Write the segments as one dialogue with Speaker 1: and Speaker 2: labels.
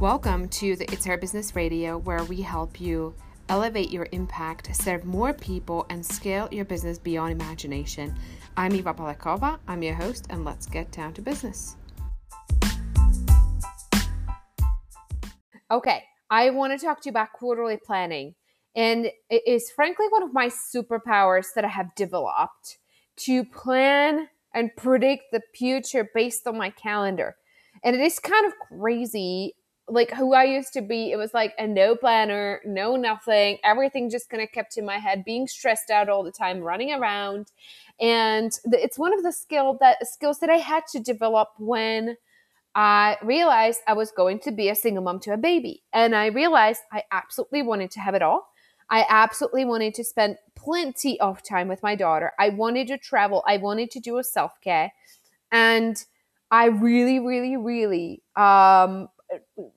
Speaker 1: Welcome to the It's Our Business Radio, where we help you elevate your impact, serve more people, and scale your business beyond imagination. I'm Eva Palakova, I'm your host, and let's get down to business. Okay, I want to talk to you about quarterly planning. And it is frankly one of my superpowers that I have developed to plan and predict the future based on my calendar. And it is kind of crazy. Like who I used to be, it was like a no planner, no nothing, everything just kind of kept in my head, being stressed out all the time, running around. And it's one of the skill that skills that I had to develop when I realized I was going to be a single mom to a baby. And I realized I absolutely wanted to have it all. I absolutely wanted to spend plenty of time with my daughter. I wanted to travel. I wanted to do a self care. And I really, really, really um,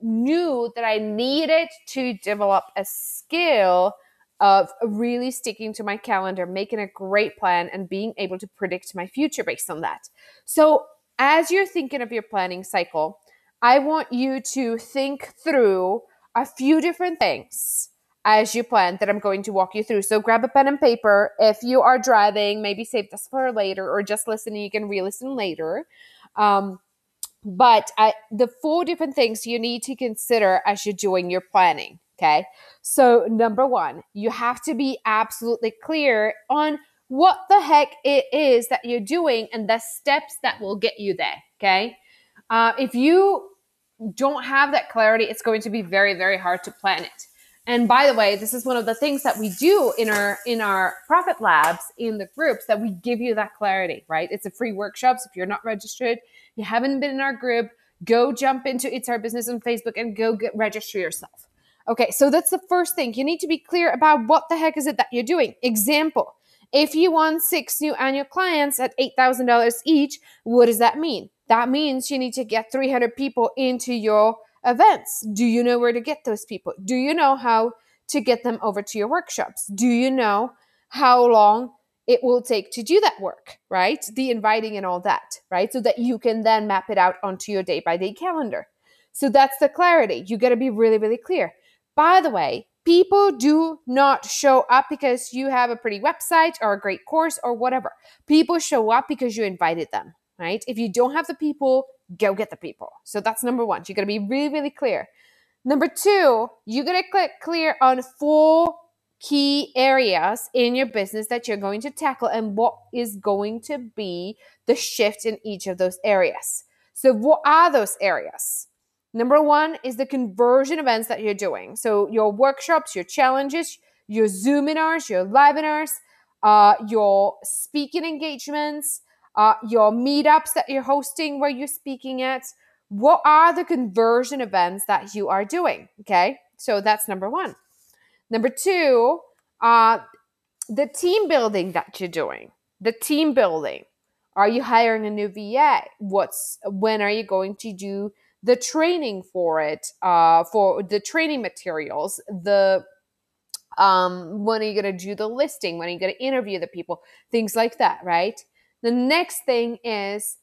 Speaker 1: knew that I needed to develop a skill of really sticking to my calendar, making a great plan, and being able to predict my future based on that. So, as you're thinking of your planning cycle, I want you to think through a few different things as you plan that I'm going to walk you through. So grab a pen and paper. If you are driving, maybe save this for later or just listening, you can re listen later. Um, but the four different things you need to consider as you're doing your planning. Okay. So, number one, you have to be absolutely clear on what the heck it is that you're doing and the steps that will get you there. Okay. Uh, if you don't have that clarity, it's going to be very, very hard to plan it. And by the way, this is one of the things that we do in our in our profit labs in the groups that we give you that clarity, right? It's a free workshops. If you're not registered, you haven't been in our group, go jump into It's Our Business on Facebook and go get register yourself. Okay, so that's the first thing. You need to be clear about what the heck is it that you're doing. Example, if you want six new annual clients at $8,000 each, what does that mean? That means you need to get 300 people into your events? Do you know where to get those people? Do you know how to get them over to your workshops? Do you know how long it will take to do that work, right? The inviting and all that, right? So that you can then map it out onto your day by day calendar. So that's the clarity. You got to be really, really clear. By the way, people do not show up because you have a pretty website or a great course or whatever. People show up because you invited them, right? If you don't have the people, go get the people. So that's number one. You got to be really, really clear. Number two, you got to click clear on four key areas in your business that you're going to tackle and what is going to be the shift in each of those areas. So, what are those areas? Number one is the conversion events that you're doing. So, your workshops, your challenges, your Zoominars, your Libinars, uh, your speaking engagements, uh, your meetups that you're hosting where you're speaking at. What are the conversion events that you are doing? Okay, so that's number one. Number two, uh, the team building that you're doing. The team building. Are you hiring a new VA? What's when are you going to do the training for it? Uh, for the training materials, the um, when are you going to do the listing? When are you going to interview the people? Things like that, right? The next thing is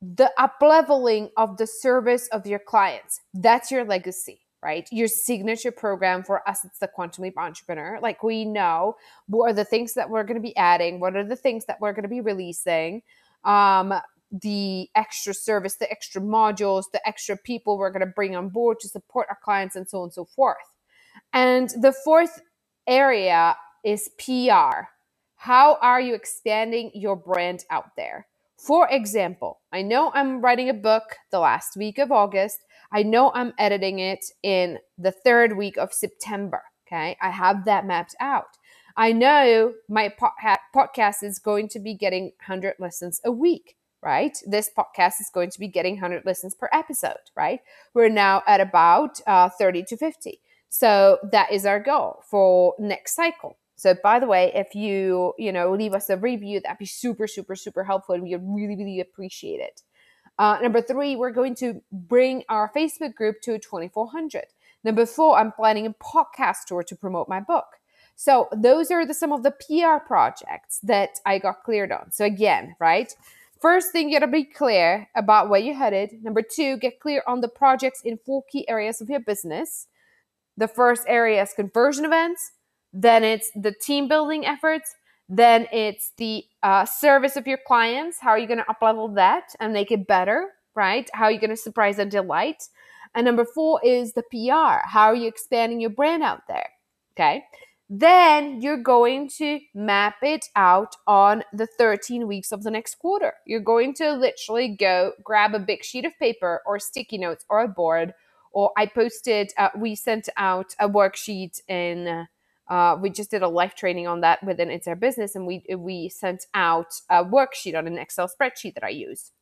Speaker 1: the upleveling of the service of your clients. That's your legacy, right? Your signature program for us, it's the Quantum Leap Entrepreneur. Like we know what are the things that we're going to be adding, what are the things that we're going to be releasing, um, the extra service, the extra modules, the extra people we're going to bring on board to support our clients, and so on and so forth. And the fourth area is PR. How are you expanding your brand out there? For example, I know I'm writing a book the last week of August. I know I'm editing it in the third week of September. Okay. I have that mapped out. I know my podcast is going to be getting 100 listens a week, right? This podcast is going to be getting 100 listens per episode, right? We're now at about uh, 30 to 50. So that is our goal for next cycle. So by the way, if you, you know, leave us a review, that'd be super, super, super helpful. And we would really, really appreciate it. Uh, number three, we're going to bring our Facebook group to 2400. Number four, I'm planning a podcast tour to promote my book. So those are the, some of the PR projects that I got cleared on. So again, right? First thing, you gotta be clear about where you're headed. Number two, get clear on the projects in four key areas of your business. The first area is conversion events, then it's the team building efforts, then it's the uh, service of your clients. How are you gonna uplevel that and make it better, right? How are you gonna surprise and delight? And number four is the PR. How are you expanding your brand out there? Okay. Then you're going to map it out on the 13 weeks of the next quarter. You're going to literally go grab a big sheet of paper or sticky notes or a board. Or I posted, uh, we sent out a worksheet in, uh, we just did a live training on that within It's Our Business, and we we sent out a worksheet on an Excel spreadsheet that I use.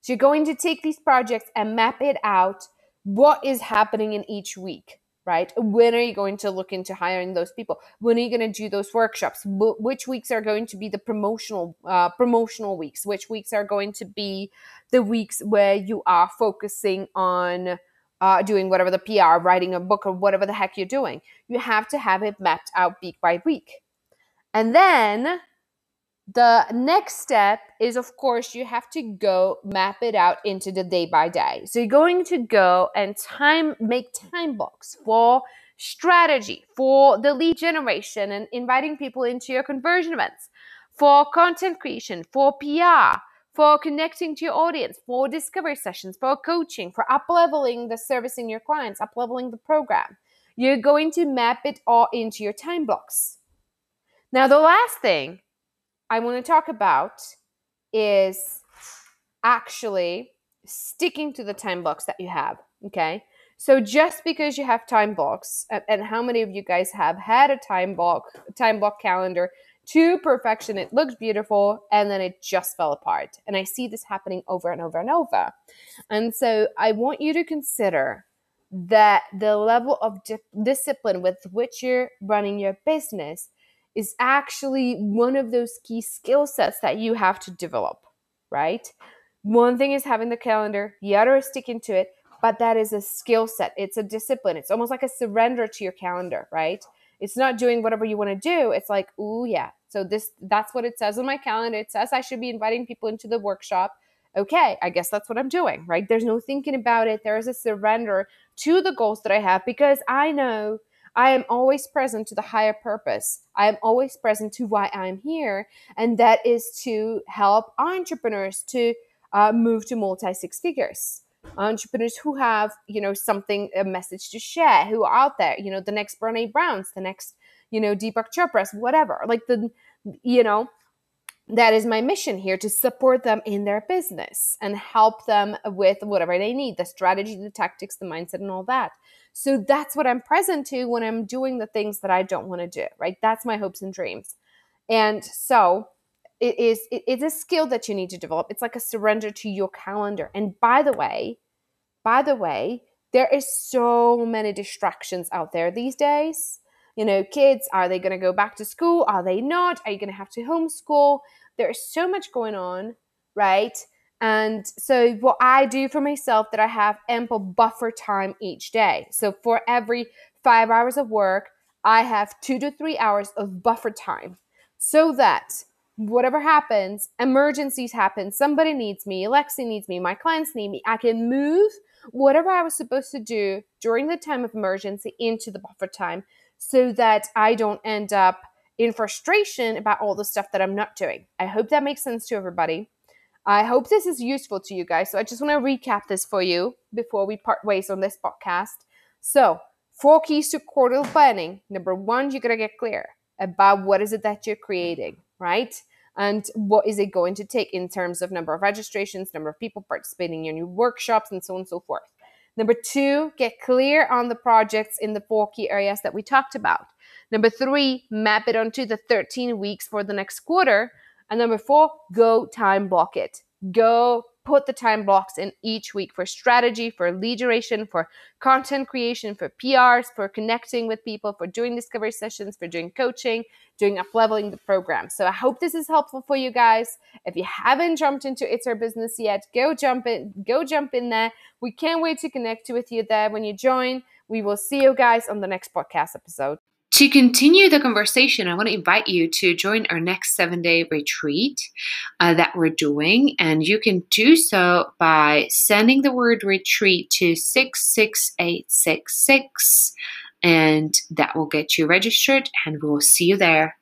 Speaker 1: So you're going to take these projects and map it out what is happening in each week right? When are you going to look into hiring those people? When are you going to do those workshops? which weeks are going to be the promotional uh, promotional weeks? Which weeks are going to be the weeks where you are focusing on uh, doing whatever the PR, writing a book, or whatever the heck you're doing? You have to have it mapped out week by week, and then the next step is of course you have to go map it out into the day by day so you're going to go and time make time blocks for strategy for the lead generation and inviting people into your conversion events for content creation for pr for connecting to your audience for discovery sessions for coaching for up leveling the servicing your clients up leveling the program you're going to map it all into your time blocks now the last thing I want to talk about is actually sticking to the time blocks that you have. Okay. So just because you have time blocks, uh, and how many of you guys have had a time block, time block calendar to perfection? It looks beautiful, and then it just fell apart. And I see this happening over and over and over. And so I want you to consider that the level of di- discipline with which you're running your business is actually one of those key skill sets that you have to develop, right? One thing is having the calendar, the other is sticking to it, but that is a skill set. It's a discipline. It's almost like a surrender to your calendar, right? It's not doing whatever you want to do. It's like, oh yeah. So this that's what it says on my calendar. It says I should be inviting people into the workshop. Okay, I guess that's what I'm doing, right? There's no thinking about it. There is a surrender to the goals that I have because I know I am always present to the higher purpose. I am always present to why I'm here, and that is to help entrepreneurs to uh, move to multi six figures. Entrepreneurs who have, you know, something, a message to share, who are out there, you know, the next Brene Browns, the next, you know, Deepak Chopra's, whatever. Like the, you know, that is my mission here to support them in their business and help them with whatever they need the strategy, the tactics, the mindset, and all that. So that's what I'm present to when I'm doing the things that I don't want to do, right? That's my hopes and dreams. And so it is it is a skill that you need to develop. It's like a surrender to your calendar. And by the way, by the way, there is so many distractions out there these days. You know, kids, are they going to go back to school? Are they not? Are you going to have to homeschool? There is so much going on, right? And so, what I do for myself that I have ample buffer time each day. So, for every five hours of work, I have two to three hours of buffer time so that whatever happens, emergencies happen, somebody needs me, Alexi needs me, my clients need me, I can move whatever I was supposed to do during the time of emergency into the buffer time so that I don't end up in frustration about all the stuff that I'm not doing. I hope that makes sense to everybody. I hope this is useful to you guys. So I just want to recap this for you before we part ways on this podcast. So, four keys to quarterly planning. Number one, you got to get clear about what is it that you're creating, right? And what is it going to take in terms of number of registrations, number of people participating in your workshops, and so on and so forth. Number two, get clear on the projects in the four key areas that we talked about. Number three, map it onto the 13 weeks for the next quarter. And number four, go time block it. Go put the time blocks in each week for strategy, for lead generation, for content creation, for PRs, for connecting with people, for doing discovery sessions, for doing coaching, doing up leveling the program. So I hope this is helpful for you guys. If you haven't jumped into It's Our Business yet, go jump in, go jump in there. We can't wait to connect with you there when you join. We will see you guys on the next podcast episode.
Speaker 2: To continue the conversation, I want to invite you to join our next seven day retreat uh, that we're doing. And you can do so by sending the word retreat to 66866, and that will get you registered. And we'll see you there.